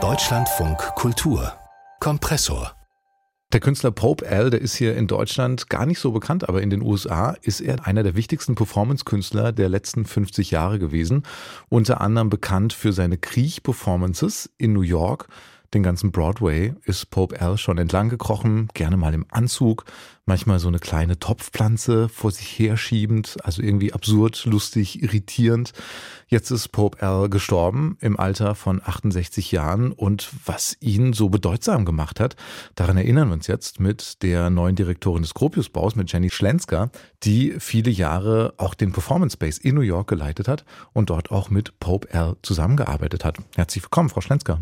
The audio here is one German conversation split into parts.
Deutschlandfunk Kultur Kompressor der Künstler Pope Al, der ist hier in Deutschland gar nicht so bekannt, aber in den USA ist er einer der wichtigsten Performance-Künstler der letzten 50 Jahre gewesen. Unter anderem bekannt für seine Kriech-Performances in New York, den ganzen Broadway ist Pope Al schon entlang gekrochen, gerne mal im Anzug, manchmal so eine kleine Topfpflanze vor sich herschiebend, also irgendwie absurd, lustig, irritierend. Jetzt ist Pope Al gestorben im Alter von 68 Jahren und was ihn so bedeutsam gemacht hat, daran erinnern wir uns jetzt mit der neuen Direktorin des Gropius-Baus, mit Jenny Schlensker, die viele Jahre auch den Performance Space in New York geleitet hat und dort auch mit Pope Al zusammengearbeitet hat. Herzlich willkommen, Frau Schlensker.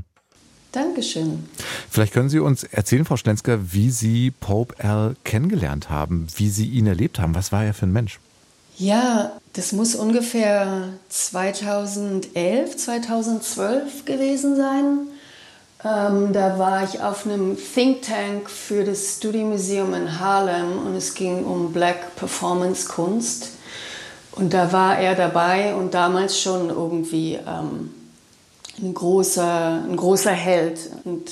Dankeschön. Vielleicht können Sie uns erzählen, Frau Stenzker, wie Sie Pope Al kennengelernt haben, wie Sie ihn erlebt haben. Was war er für ein Mensch? Ja, das muss ungefähr 2011, 2012 gewesen sein. Ähm, da war ich auf einem Think Tank für das Studio Museum in Harlem und es ging um Black Performance Kunst. Und da war er dabei und damals schon irgendwie ähm, ein großer, ein großer Held. Und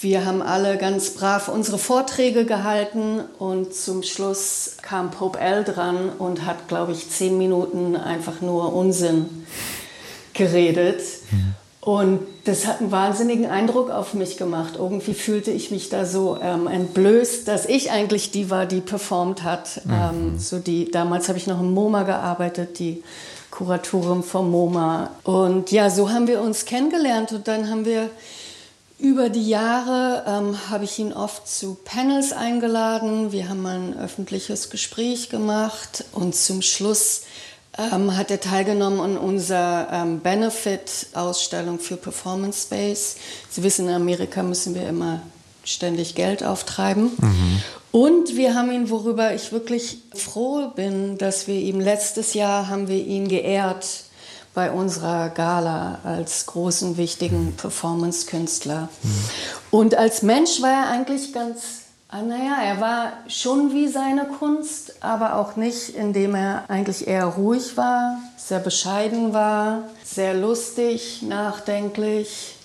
wir haben alle ganz brav unsere Vorträge gehalten und zum Schluss kam Pope L dran und hat, glaube ich, zehn Minuten einfach nur Unsinn geredet. Mhm. Und das hat einen wahnsinnigen Eindruck auf mich gemacht. Irgendwie fühlte ich mich da so ähm, entblößt, dass ich eigentlich die war, die performt hat. Mhm. Ähm, so die, damals habe ich noch im MoMA gearbeitet, die Kuratorin vom MoMA. Und ja, so haben wir uns kennengelernt und dann haben wir über die Jahre ähm, habe ich ihn oft zu Panels eingeladen. Wir haben ein öffentliches Gespräch gemacht und zum Schluss ähm, hat er teilgenommen an unserer ähm, Benefit-Ausstellung für Performance Space. Sie wissen, in Amerika müssen wir immer ständig Geld auftreiben. Mhm. Und wir haben ihn, worüber ich wirklich froh bin, dass wir ihm letztes Jahr haben wir ihn geehrt bei unserer Gala als großen, wichtigen Performance-Künstler. Mhm. Und als Mensch war er eigentlich ganz, ah, naja, er war schon wie seine Kunst, aber auch nicht, indem er eigentlich eher ruhig war, sehr bescheiden war, sehr lustig, nachdenklich.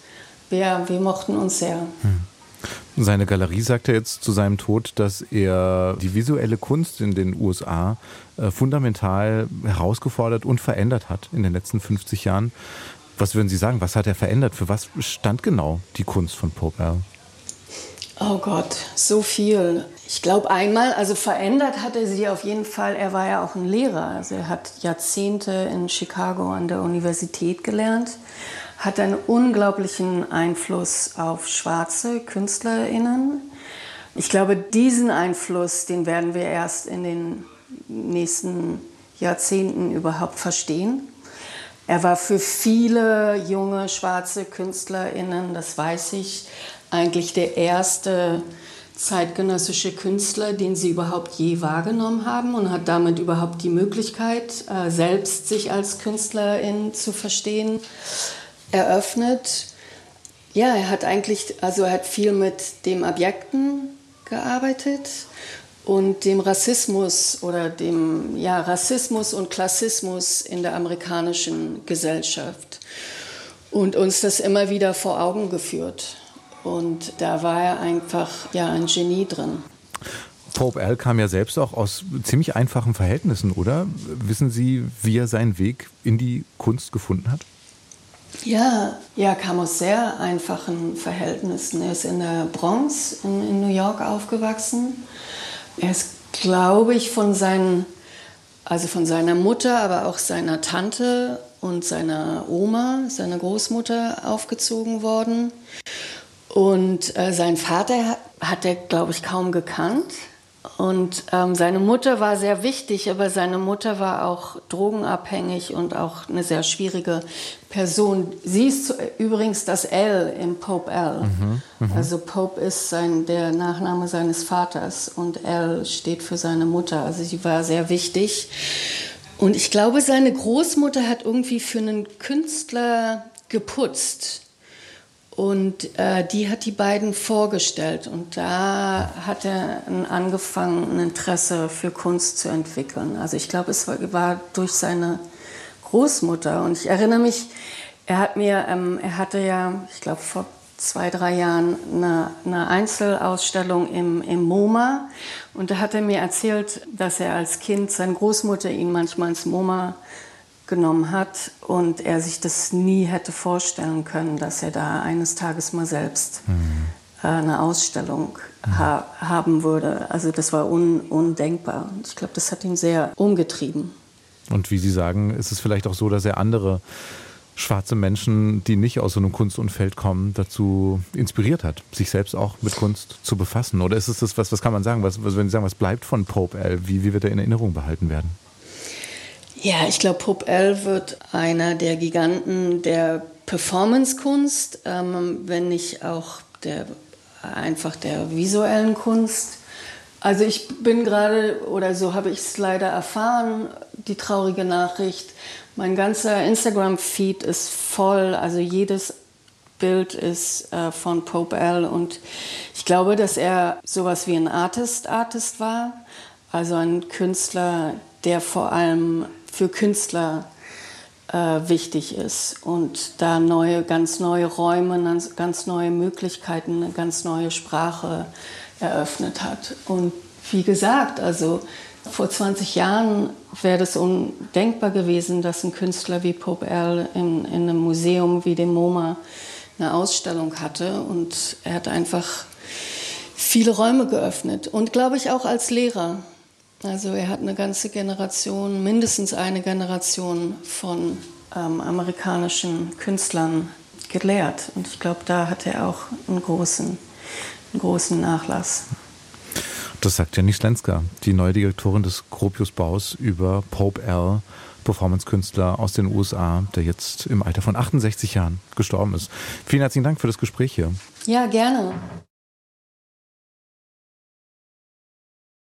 Wir, wir mochten uns sehr. Mhm. Seine Galerie sagte jetzt zu seinem Tod, dass er die visuelle Kunst in den USA äh, fundamental herausgefordert und verändert hat in den letzten 50 Jahren. Was würden Sie sagen? Was hat er verändert? Für was stand genau die Kunst von Pope Al? Oh Gott, so viel. Ich glaube einmal, also verändert hat er sie auf jeden Fall. Er war ja auch ein Lehrer. Also er hat Jahrzehnte in Chicago an der Universität gelernt hat einen unglaublichen Einfluss auf schwarze KünstlerInnen. Ich glaube, diesen Einfluss, den werden wir erst in den nächsten Jahrzehnten überhaupt verstehen. Er war für viele junge schwarze KünstlerInnen, das weiß ich, eigentlich der erste zeitgenössische Künstler, den sie überhaupt je wahrgenommen haben und hat damit überhaupt die Möglichkeit, äh, selbst sich als Künstlerin zu verstehen eröffnet. Ja, er hat eigentlich, also er hat viel mit dem Objekten gearbeitet und dem Rassismus oder dem ja, Rassismus und Klassismus in der amerikanischen Gesellschaft und uns das immer wieder vor Augen geführt. Und da war er einfach ja, ein Genie drin. Pope Al kam ja selbst auch aus ziemlich einfachen Verhältnissen, oder? Wissen Sie, wie er seinen Weg in die Kunst gefunden hat? Ja, ja, kam aus sehr einfachen Verhältnissen. Er ist in der Bronx in, in New York aufgewachsen. Er ist, glaube ich, von seinen, also von seiner Mutter, aber auch seiner Tante und seiner Oma, seiner Großmutter aufgezogen worden. Und äh, seinen Vater hat er, glaube ich, kaum gekannt. Und ähm, seine Mutter war sehr wichtig, aber seine Mutter war auch drogenabhängig und auch eine sehr schwierige Person. Sie ist übrigens das L im Pope L. Mhm, mh. Also Pope ist sein, der Nachname seines Vaters und L steht für seine Mutter. Also sie war sehr wichtig. Und ich glaube, seine Großmutter hat irgendwie für einen Künstler geputzt. Und äh, die hat die beiden vorgestellt und da hat er angefangen, ein Interesse für Kunst zu entwickeln. Also ich glaube, es war, war, durch seine Großmutter. Und ich erinnere mich, Er hat mir, ähm, er hatte ja, ich glaube vor zwei, drei Jahren eine, eine, Einzelausstellung im, im MoMA und da hat er mir erzählt, dass er als Kind seine Großmutter ihn manchmal ins MoMA genommen hat und er sich das nie hätte vorstellen können, dass er da eines Tages mal selbst mhm. eine Ausstellung ha haben würde. Also das war un undenkbar. Ich glaube, das hat ihn sehr umgetrieben. Und wie Sie sagen, ist es vielleicht auch so, dass er andere schwarze Menschen, die nicht aus so einem Kunstumfeld kommen, dazu inspiriert hat, sich selbst auch mit Kunst zu befassen? Oder ist es das, was, was kann man sagen, was, was, wenn Sie sagen, was bleibt von Pope L? Wie, wie wird er in Erinnerung behalten werden? Ja, ich glaube, Pope L wird einer der Giganten der Performance-Kunst, ähm, wenn nicht auch der, einfach der visuellen Kunst. Also ich bin gerade, oder so habe ich es leider erfahren, die traurige Nachricht, mein ganzer Instagram-Feed ist voll, also jedes Bild ist äh, von Pope L. Und ich glaube, dass er sowas wie ein Artist-Artist war, also ein Künstler, der vor allem für Künstler äh, wichtig ist und da neue, ganz neue Räume, ganz neue Möglichkeiten, eine ganz neue Sprache eröffnet hat. Und wie gesagt, also vor 20 Jahren wäre das undenkbar gewesen, dass ein Künstler wie Pope L in, in einem Museum wie dem MoMA eine Ausstellung hatte. Und er hat einfach viele Räume geöffnet. Und glaube ich auch als Lehrer. Also er hat eine ganze Generation, mindestens eine Generation von ähm, amerikanischen Künstlern gelehrt. Und ich glaube, da hat er auch einen großen, einen großen Nachlass. Das sagt Jenny Slenska, die neue Direktorin des Gropius Baus über Pope L., Performance-Künstler aus den USA, der jetzt im Alter von 68 Jahren gestorben ist. Vielen herzlichen Dank für das Gespräch hier. Ja, gerne.